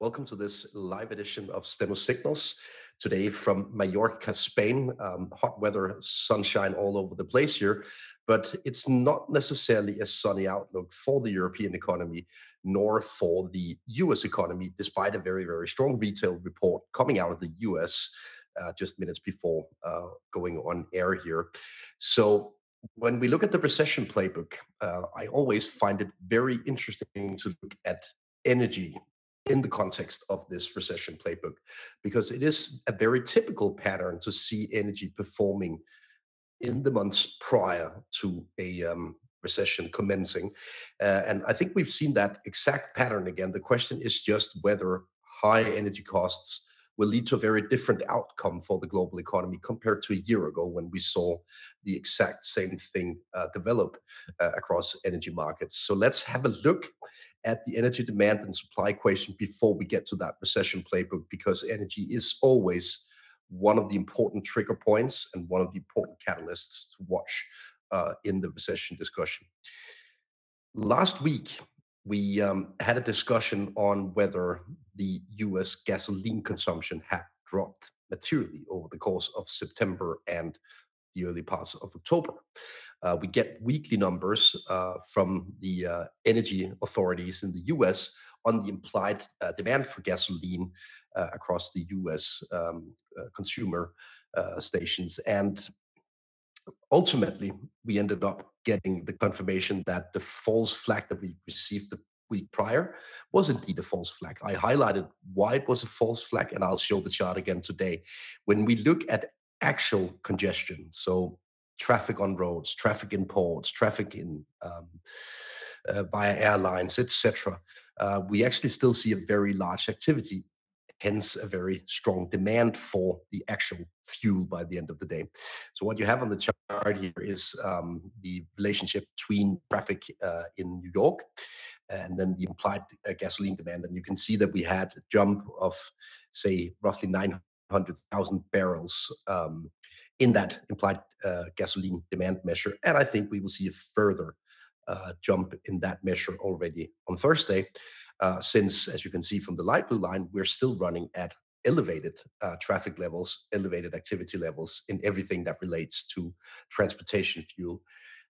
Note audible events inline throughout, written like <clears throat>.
Welcome to this live edition of Steno Signals. Today from Mallorca, Spain. Um, hot weather, sunshine all over the place here, but it's not necessarily a sunny outlook for the European economy nor for the US economy, despite a very, very strong retail report coming out of the US uh, just minutes before uh, going on air here. So when we look at the recession playbook, uh, I always find it very interesting to look at energy in the context of this recession playbook, because it is a very typical pattern to see energy performing in the months prior to a um, recession commencing. Uh, and I think we've seen that exact pattern again. The question is just whether high energy costs will lead to a very different outcome for the global economy compared to a year ago when we saw the exact same thing uh, develop uh, across energy markets. So let's have a look at the energy demand and supply equation before we get to that recession playbook, because energy is always one of the important trigger points and one of the important catalysts to watch uh, in the recession discussion. Last week, we um, had a discussion on whether the US gasoline consumption had dropped materially over the course of September and the early parts of October. Uh, we get weekly numbers uh, from the uh, energy authorities in the US on the implied uh, demand for gasoline uh, across the US um, uh, consumer stations. And ultimately, we ended up getting the confirmation that the false flag that we received the week prior was indeed a false flag. I highlighted why it was a false flag, and I'll show the chart again today. When we look at actual congestion, so traffic on roads, traffic in ports, traffic in um, uh, via airlines, etc., uh, we actually still see a very large activity, hence a very strong demand for the actual fuel by the end of the day. So what you have on the chart here is um, the relationship between traffic uh, in New York and then the implied uh, gasoline demand. And you can see that we had a jump of, say, roughly 900,000 barrels um, in that implied uh, gasoline demand measure. And I think we will see a further uh, jump in that measure already on Thursday, uh, since, as you can see from the light blue line, we're still running at elevated uh, traffic levels, elevated activity levels in everything that relates to transportation fuel.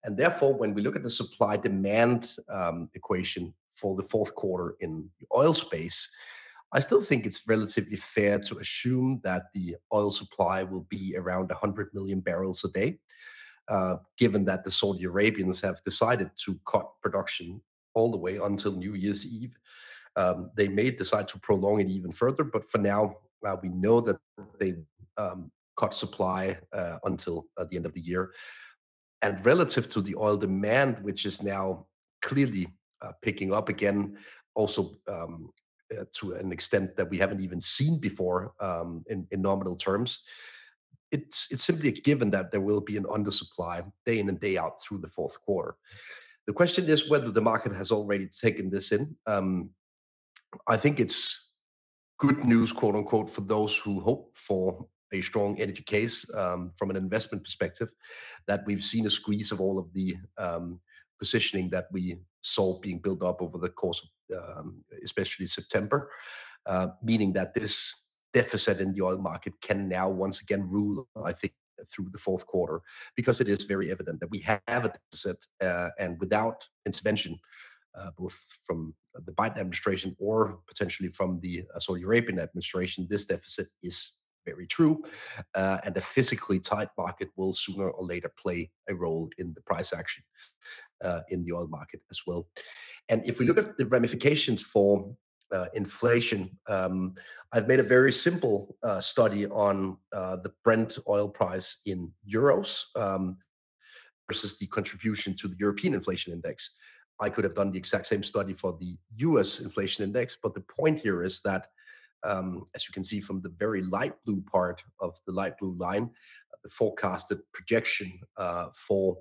And therefore, when we look at the supply demand um, equation for the fourth quarter in the oil space, I still think it's relatively fair to assume that the oil supply will be around 100 million barrels a day, uh, given that the Saudi Arabians have decided to cut production all the way until New Year's Eve. Um, they may decide to prolong it even further, but for now, uh, we know that they um, cut supply uh, until uh, the end of the year. And relative to the oil demand, which is now clearly uh, picking up again, also um, to an extent that we haven't even seen before um, in, in nominal terms. It's it's simply a given that there will be an undersupply day in and day out through the fourth quarter. The question is whether the market has already taken this in. Um, I think it's good news, quote unquote, for those who hope for a strong energy case um, from an investment perspective, that we've seen a squeeze of all of the um, positioning that we saw being built up over the course of um, especially September, uh, meaning that this deficit in the oil market can now once again rule, I think, through the fourth quarter, because it is very evident that we have a deficit uh, and without intervention, uh, both from the Biden administration or potentially from the uh, Saudi Arabian administration, this deficit is very true. Uh, and a physically tight market will sooner or later play a role in the price action uh, in the oil market as well. And if we look at the ramifications for uh, inflation, um, I've made a very simple uh, study on uh, the Brent oil price in euros um, versus the contribution to the European inflation index. I could have done the exact same study for the US inflation index, but the point here is that um, as you can see from the very light blue part of the light blue line, the forecasted projection uh, for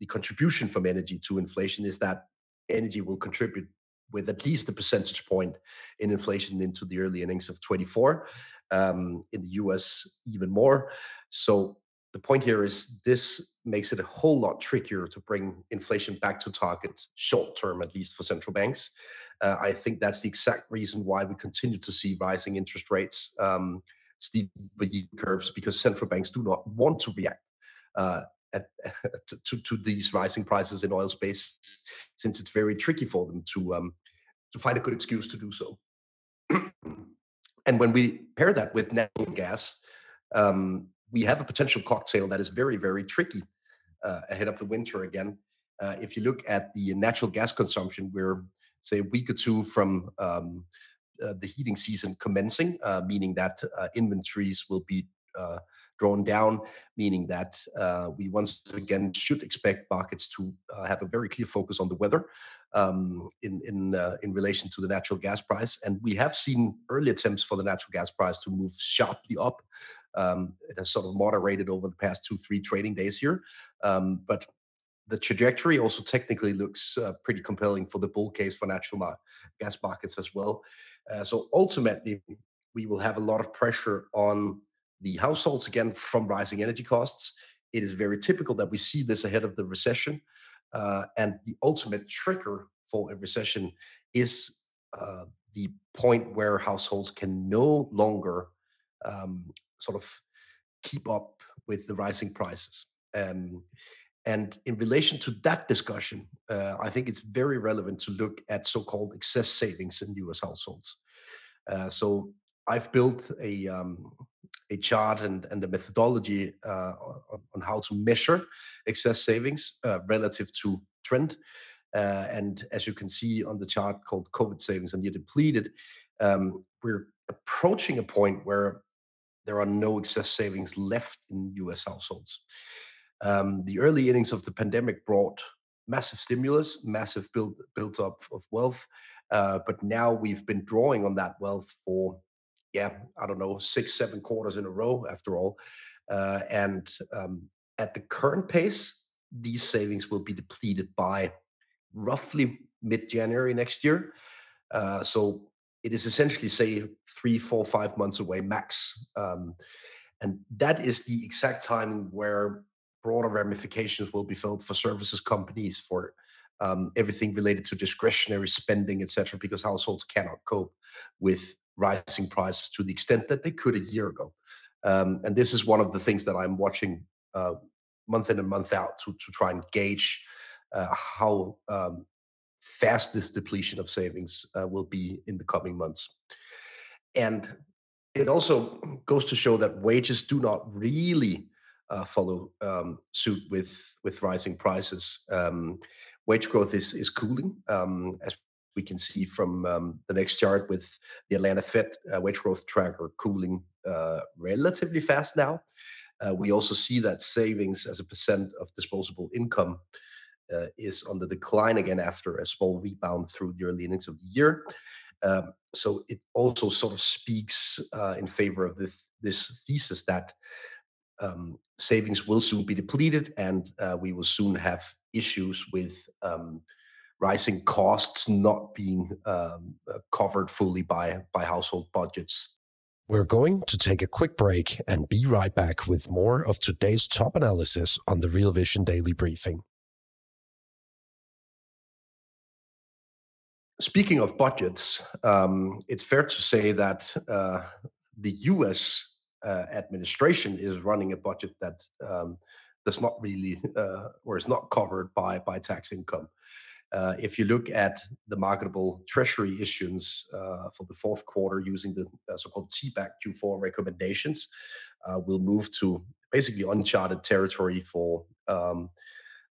the contribution from energy to inflation is that energy will contribute with at least a percentage point in inflation into the early innings of 24. Um, in the US, even more. So the point here is this makes it a whole lot trickier to bring inflation back to target short term, at least for central banks. Uh, I think that's the exact reason why we continue to see rising interest rates, um, steep yield curves, because central banks do not want to react uh, at, <laughs> to, to, these rising prices in oil space, since it's very tricky for them to um, to find a good excuse to do so. <clears throat> and when we pair that with natural gas, um, we have a potential cocktail that is very, very tricky uh, ahead of the winter again. Uh, if you look at the natural gas consumption, we're say a week or two from um, uh, the heating season commencing, uh, meaning that uh, inventories will be uh, drawn down, meaning that uh, we once again should expect markets to uh, have a very clear focus on the weather um, in in in relation to the natural gas price. And we have seen early attempts for the natural gas price to move sharply up. Um, it has sort of moderated over the past two, three trading days here, um, but the trajectory also technically looks uh, pretty compelling for the bull case for natural mar- gas markets as well. Uh, so ultimately, we will have a lot of pressure on the households again from rising energy costs. It is very typical that we see this ahead of the recession. Uh, and the ultimate trigger for a recession is uh, the point where households can no longer um, sort of keep up with the rising prices. Um, and in relation to that discussion, uh, I think it's very relevant to look at so called excess savings in US households. Uh, so I've built a, um, a chart and, and a methodology uh, on, how to measure excess savings uh, relative to trend. Uh, and as you can see on the chart called COVID savings and year depleted, um, we're approaching a point where there are no excess savings left in US households. Um, the early innings of the pandemic brought massive stimulus, massive build, build up of wealth. Uh, but now we've been drawing on that wealth for yeah, I don't know, six, seven quarters in a row after all. Uh, and um, at the current pace, these savings will be depleted by roughly mid January next year. Uh, so it is essentially, say, three, four, five months away max. Um, and that is the exact timing where broader ramifications will be felt for services companies, for um, everything related to discretionary spending, etc., because households cannot cope with rising prices to the extent that they could a year ago. Um, and this is one of the things that I'm watching uh, month in and month out to, to try and gauge uh, how um, fast this depletion of savings uh, will be in the coming months. And it also goes to show that wages do not really uh, follow um, suit with with rising prices. Um, wage growth is is cooling um, as we can see from um, the next chart with the Atlanta Fed uh, wage growth tracker cooling uh, relatively fast now. Uh, we also see that savings as a percent of disposable income uh, is on the decline again after a small rebound through the early innings of the year. Um, so it also sort of speaks uh, in favor of this, this thesis that um, savings will soon be depleted and uh, we will soon have issues with um, rising costs not being um, uh, covered fully by, by household budgets. We're going to take a quick break and be right back with more of today's top analysis on the Real Vision Daily Briefing. Speaking of budgets, um, it's fair to say that uh, the US uh, administration is running a budget that um, does not really <laughs> uh, or is not covered by, by tax income. Uh, if you look at the marketable treasury issuance uh, for the fourth quarter using the uh, so-called TBAC Q4 recommendations, we'll move to basically uncharted territory for um,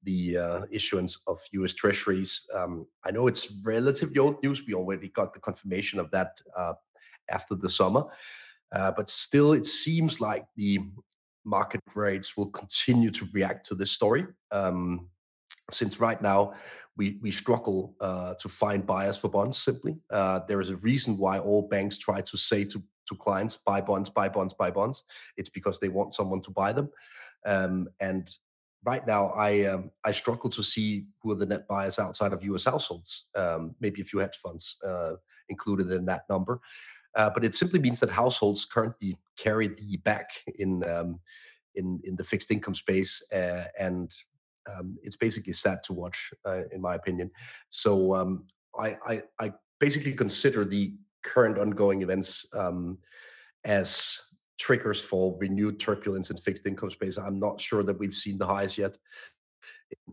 the uh, issuance of U.S. Treasuries. Um, I know it's relatively old news. We already got the confirmation of that uh, after the summer, but still, it seems like the market rates will continue to react to this story. Um, since right now we we struggle uh, to find buyers for bonds. Simply, uh, there is a reason why all banks try to say to to clients, buy bonds, buy bonds, buy bonds. It's because they want someone to buy them. Um, and right now, I um, I struggle to see who are the net buyers outside of U.S. households. Um, maybe a few hedge funds uh, included in that number. Uh, but it simply means that households currently carry the back in um, in in the fixed income space, uh, and um, it's basically sad to watch, uh, in my opinion. So um, I, I, I basically consider the current ongoing events um, as triggers for renewed turbulence in fixed income space. I'm not sure that we've seen the highs yet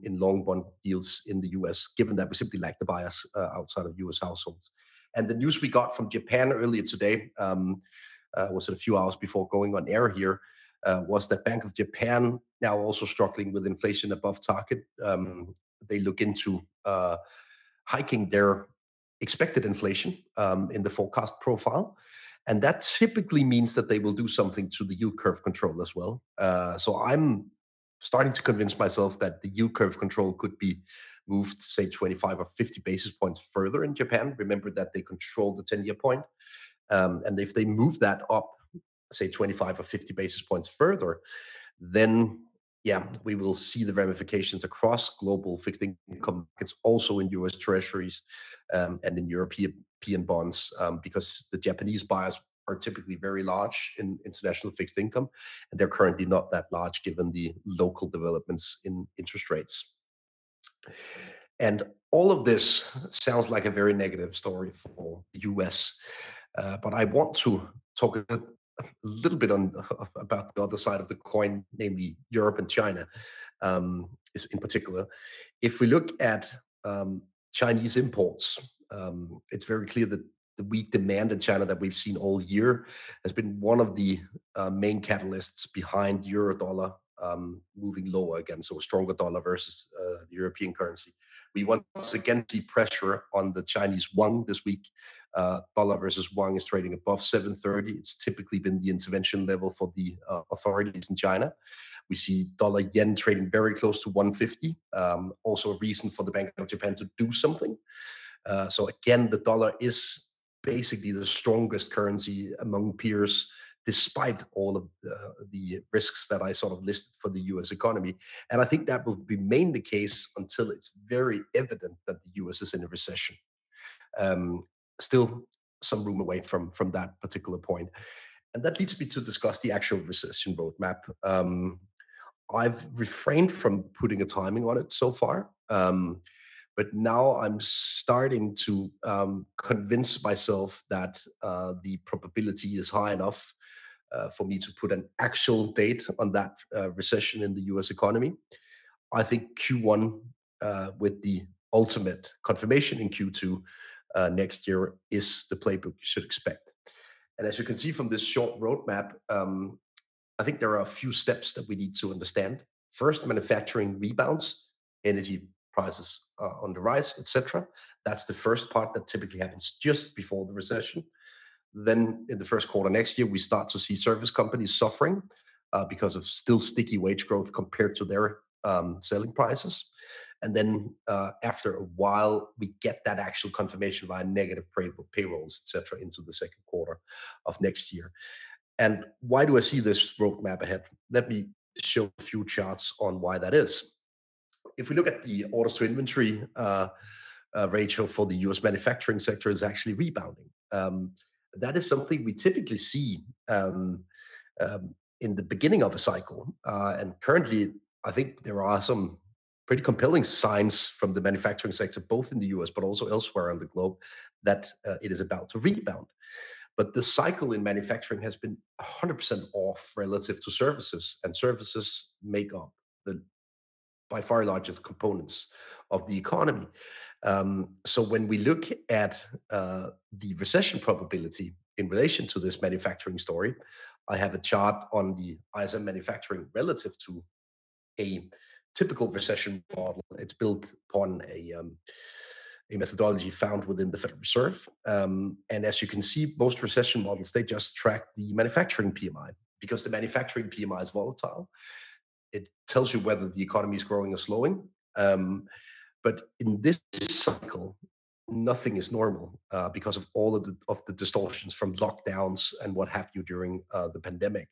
in long bond yields in the US, given that we simply lack the bias uh, outside of US households. And the news we got from Japan earlier today um, uh, was a few hours before going on air here, uh, was that Bank of Japan now also struggling with inflation above target. Um, they look into uh, hiking their expected inflation um, in the forecast profile. And that typically means that they will do something to the yield curve control as well. Uh, so I'm starting to convince myself that the yield curve control could be moved, say, 25 or 50 basis points further in Japan. Remember that they control the 10 year point. Um, and if they move that up, say, 25 or 50 basis points further, then yeah, we will see the ramifications across global fixed income markets, also in US treasuries um, and in European bonds, um, because the Japanese buyers are typically very large in international fixed income, and they're currently not that large given the local developments in interest rates. And all of this sounds like a very negative story for the US. Uh, but I want to talk a, little bit on <laughs> about the other side of the coin, namely Europe and China, um, in particular. If we look at um, Chinese imports, um, it's very clear that the weak demand in China that we've seen all year has been one of the uh, main catalysts behind euro dollar um, moving lower again, so a stronger dollar versus uh, the European currency. We once again see pressure on the Chinese yuan this week. Uh, dollar versus yuan is trading above 730. It's typically been the intervention level for the uh, authorities in China. We see dollar yen trading very close to 150. Um, also, a reason for the Bank of Japan to do something. Uh, so again, the dollar is basically the strongest currency among peers, despite all of the, the, risks that I sort of listed for the US economy. And I think that will remain the case until it's very evident that the US is in a recession. Um, still some room away from, from that particular point. And that leads me to discuss the actual recession roadmap. Um, I've refrained from putting a timing on it so far. Um, but now I'm starting to um, convince myself that uh, the probability is high enough uh, for me to put an actual date on that uh, recession in the US economy. I think Q1, uh, with the ultimate confirmation in Q2 uh, next year, is the playbook you should expect. And as you can see from this short roadmap, um, I think there are a few steps that we need to understand. First, manufacturing rebounds, energy prices are on the rise, etc. That's the first part that typically happens just before the recession. Then in the first quarter next year, we start to see service companies suffering uh, because of still sticky wage growth compared to their um, selling prices. And then uh, after a while, we get that actual confirmation via negative pay- payrolls, etc., into the second quarter of next year. And why do I see this roadmap ahead? Let me show a few charts on why that is if we look at the orders to inventory uh, uh, ratio for the US manufacturing sector is actually rebounding. Um, that is something we typically see um, um, in the beginning of a cycle. Uh, and currently, I think there are some pretty compelling signs from the manufacturing sector, both in the US but also elsewhere on the globe, that uh, it is about to rebound. But the cycle in manufacturing has been 100% off relative to services, and services make up the by far largest components of the economy. Um, so when we look at uh, the recession probability in relation to this manufacturing story, I have a chart on the ISM manufacturing relative to a typical recession model. It's built upon a um, a methodology found within the Federal Reserve. Um, and as you can see, most recession models they just track the manufacturing PMI because the manufacturing PMI is volatile it tells you whether the economy is growing or slowing. Um, but in this cycle, nothing is normal uh, because of all of the, of the distortions from lockdowns and what have you during uh, the pandemic.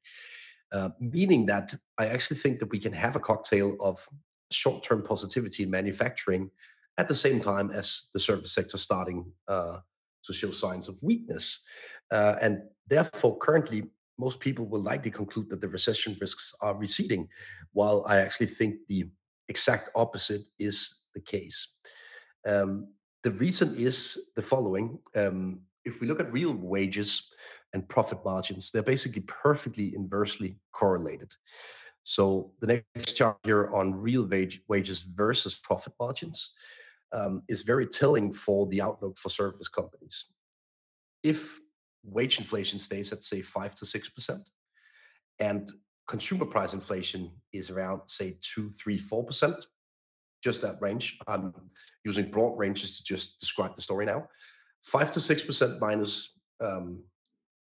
Uh, meaning that I actually think that we can have a cocktail of short-term positivity in manufacturing at the same time as the service sector starting uh, to show signs of weakness. Uh, and therefore, currently, most people will likely conclude that the recession risks are receding, while I actually think the exact opposite is the case. Um, the reason is the following. Um, if we look at real wages and profit margins, they're basically perfectly inversely correlated. So the next chart here on real wage, wages versus profit margins um, is very telling for the outlook for service companies. If wage inflation stays at say five to six percent, and consumer price inflation is around say two, three, four percent, just that range. I'm using broad ranges to just describe the story now. Five to six percent minus um,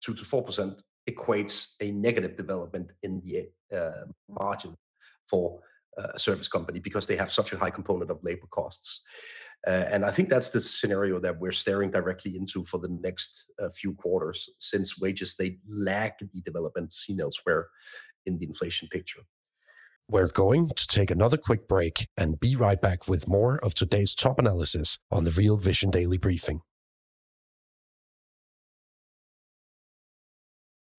two to four percent equates a negative development in the uh, margin for uh, a service company because they have such a high component of labor costs. Uh, and I think that's the scenario that we're staring directly into for the next uh, few quarters, since wages they lag the development seen elsewhere in the inflation picture. We're going to take another quick break and be right back with more of today's top analysis on the Real Vision Daily Briefing.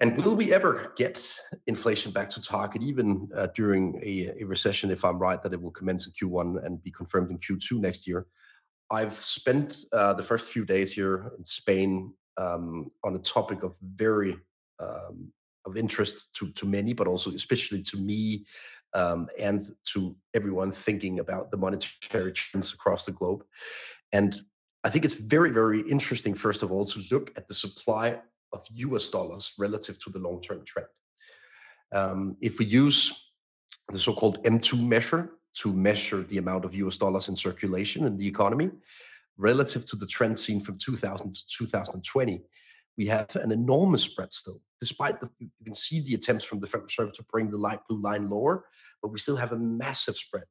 And will we ever get inflation back to target, even uh, during a, a, recession, if I'm right, that it will commence in Q1 and be confirmed in Q2 next year? I've spent uh, the first few days here in Spain um, on a topic of very um, of interest to, to many, but also especially to me um, and to everyone thinking about the monetary trends across the globe. And I think it's very, very interesting, first of all, to look at the supply of US dollars relative to the long term trend. Um, if we use the so called M2 measure to measure the amount of US dollars in circulation in the economy, relative to the trend seen from 2000 to 2020, we have an enormous spread still. Despite the, you can see the attempts from the Federal Reserve to bring the light blue line lower, but we still have a massive spread,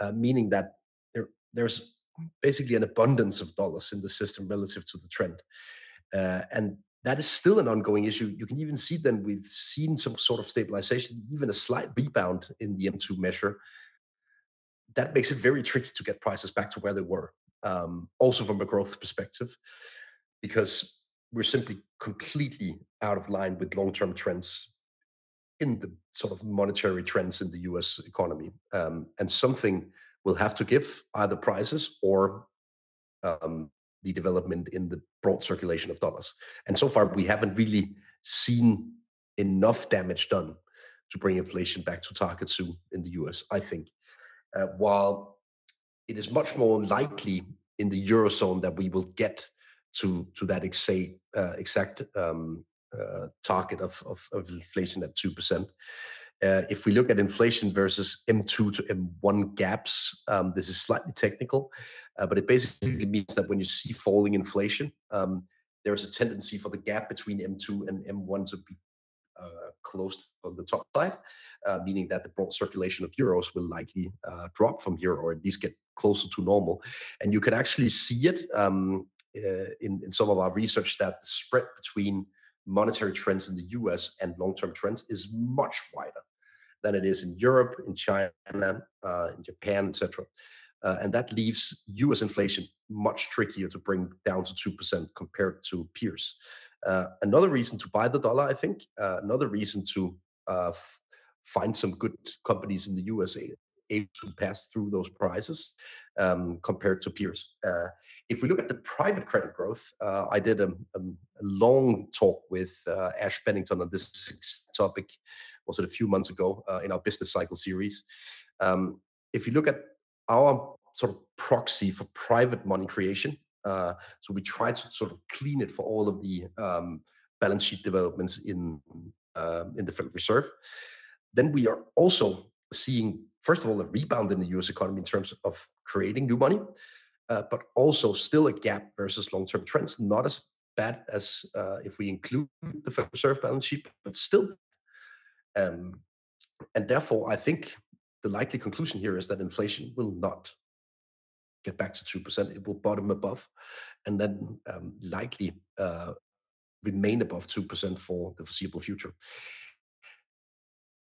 uh, meaning that there, there's basically an abundance of dollars in the system relative to the trend. Uh, and that is still an ongoing issue. You can even see then we've seen some sort of stabilization, even a slight rebound in the M2 measure. That makes it very tricky to get prices back to where they were, um, also from a growth perspective, because we're simply completely out of line with long term trends in the sort of monetary trends in the US economy. Um, and something will have to give either prices or um, the development in the broad circulation of dollars. And so far, we haven't really seen enough damage done to bring inflation back to target soon in the US, I think. Uh, while it is much more likely in the Eurozone that we will get to, to that exact, uh, exact um, uh, target of, of, of, inflation at 2%. Uh, if we look at inflation versus M2 to M1 gaps, um, this is slightly technical. Uh, but it basically means that when you see falling inflation, um, there's a tendency for the gap between M2 and M1 to be closed on the top side, uh, meaning that the broad circulation of euros will likely uh, drop from here or at least get closer to normal. And you can actually see it um, uh, in, in some of our research that the spread between monetary trends in the US and long term trends is much wider than it is in Europe, in China, uh, in Japan, etc. Uh, and that leaves US inflation much trickier to bring down to 2% compared to peers. Uh, another reason to buy the dollar, I think, uh, another reason to uh, f- find some good companies in the USA able to pass through those prices um, compared to peers. Uh, if we look at the private credit growth, uh, I did a, a, a, long talk with Ash Bennington on this topic, was it a few months ago in our business cycle series. Um, if you look at our sort of proxy for private money creation. Uh, so we try to sort of clean it for all of the um, balance sheet developments in uh, in the Federal Reserve. Then we are also seeing, first of all, a rebound in the U.S. economy in terms of creating new money, uh, but also still a gap versus long-term trends. Not as bad as uh, if we include the Federal Reserve balance sheet, but still. Um, and therefore, I think the likely conclusion here is that inflation will not get back to 2%. It will bottom above and then um, likely uh, remain above 2% for the foreseeable future.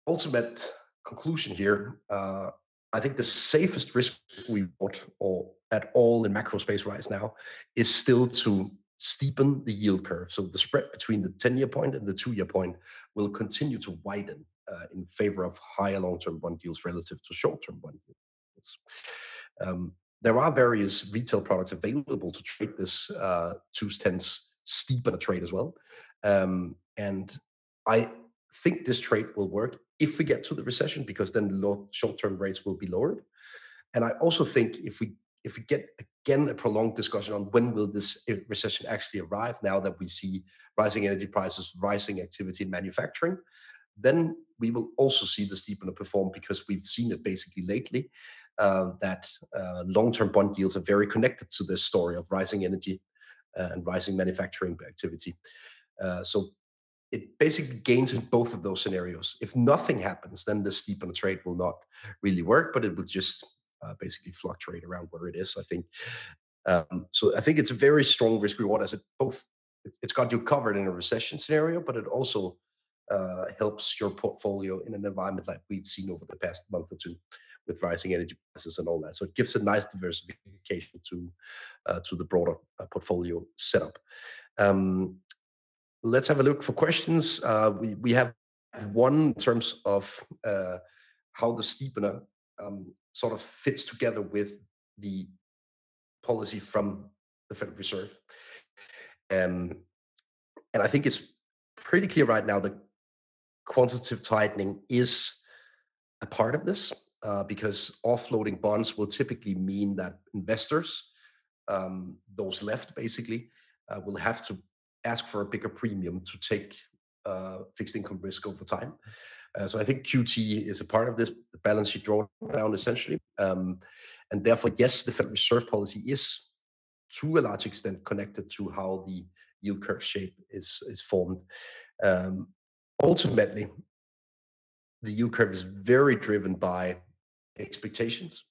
Ultimate conclusion here uh, I think the safest risk reward or at all in macro space right now is still to steepen the yield curve. So the spread between the 10 year point and the two year point will continue to widen uh, in favor of higher long-term bond yields relative to short-term bond yields. Um, there are various retail products available to trade this uh, two tenths steepener trade as well. Um, and I think this trade will work if we get to the recession because then low, short-term rates will be lowered. And I also think if we if we get again a prolonged discussion on when will this recession actually arrive, now that we see rising energy prices, rising activity in manufacturing, then we will also see the steepener perform because we've seen it basically lately uh, that uh, long-term bond yields are very connected to this story of rising energy uh, and rising manufacturing activity. Uh, so it basically gains in both of those scenarios. If nothing happens, then the steepener trade will not really work, but it will just uh, basically fluctuate around where it is. I think. Um, so I think it's a very strong risk reward as it both it's got you covered in a recession scenario, but it also uh, helps your portfolio in an environment like we've seen over the past month or two with rising energy prices and all that. So it gives a nice diversification to uh, to the broader uh, portfolio setup. Um, let's have a look for questions. Uh, we we have one in terms of uh, how the steepener um, sort of fits together with the policy from the Federal Reserve. Um, and I think it's pretty clear right now that quantitative tightening is a part of this uh, because offloading bonds will typically mean that investors, um, those left basically, uh, will have to ask for a bigger premium to take uh, fixed income risk over time. Uh, so I think QT is a part of this balance sheet drawdown essentially, um, and therefore yes, the Federal Reserve policy is to a large extent connected to how the yield curve shape is is formed. Um, ultimately, the yield curve is very driven by expectations.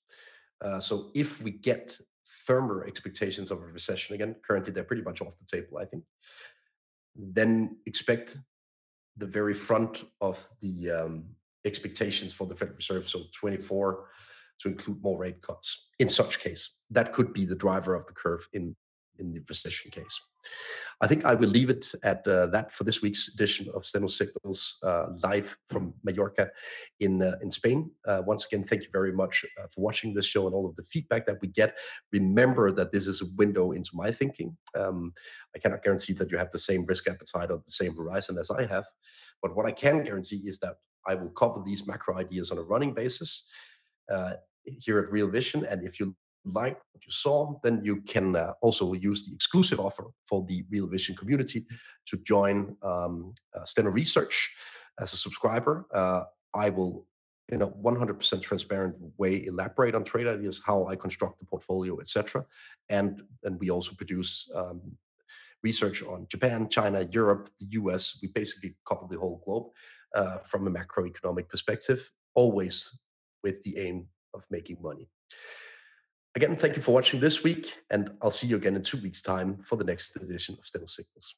Uh, so if we get firmer expectations of a recession again, currently they're pretty much off the table, I think, then expect the very front of the um, expectations for the Federal Reserve, so 24 to include more rate cuts. In such case, that could be the driver of the curve in in the recession case. I think I will leave it at uh, that for this week's edition of Steno Signals uh, live from Mallorca in uh, in Spain. Uh, once again, thank you very much uh, for watching this show and all of the feedback that we get. Remember that this is a window into my thinking. Um, I cannot guarantee that you have the same risk appetite or the same horizon as I have, but what I can guarantee is that I will cover these macro ideas on a running basis uh, here at Real Vision. And if you like what you saw, then you can uh, also use the exclusive offer for the Real Vision community to join um, uh, Steno Research as a subscriber. Uh, I will, in a 100% transparent way, elaborate on trade ideas, how I construct the portfolio, etc. And then we also produce um, research on Japan, China, Europe, the US. We basically cover the whole globe uh, from a macroeconomic perspective, always with the aim of making money. Again, thank you for watching this week, and I'll see you again in two weeks' time for the next edition of Steno Signals.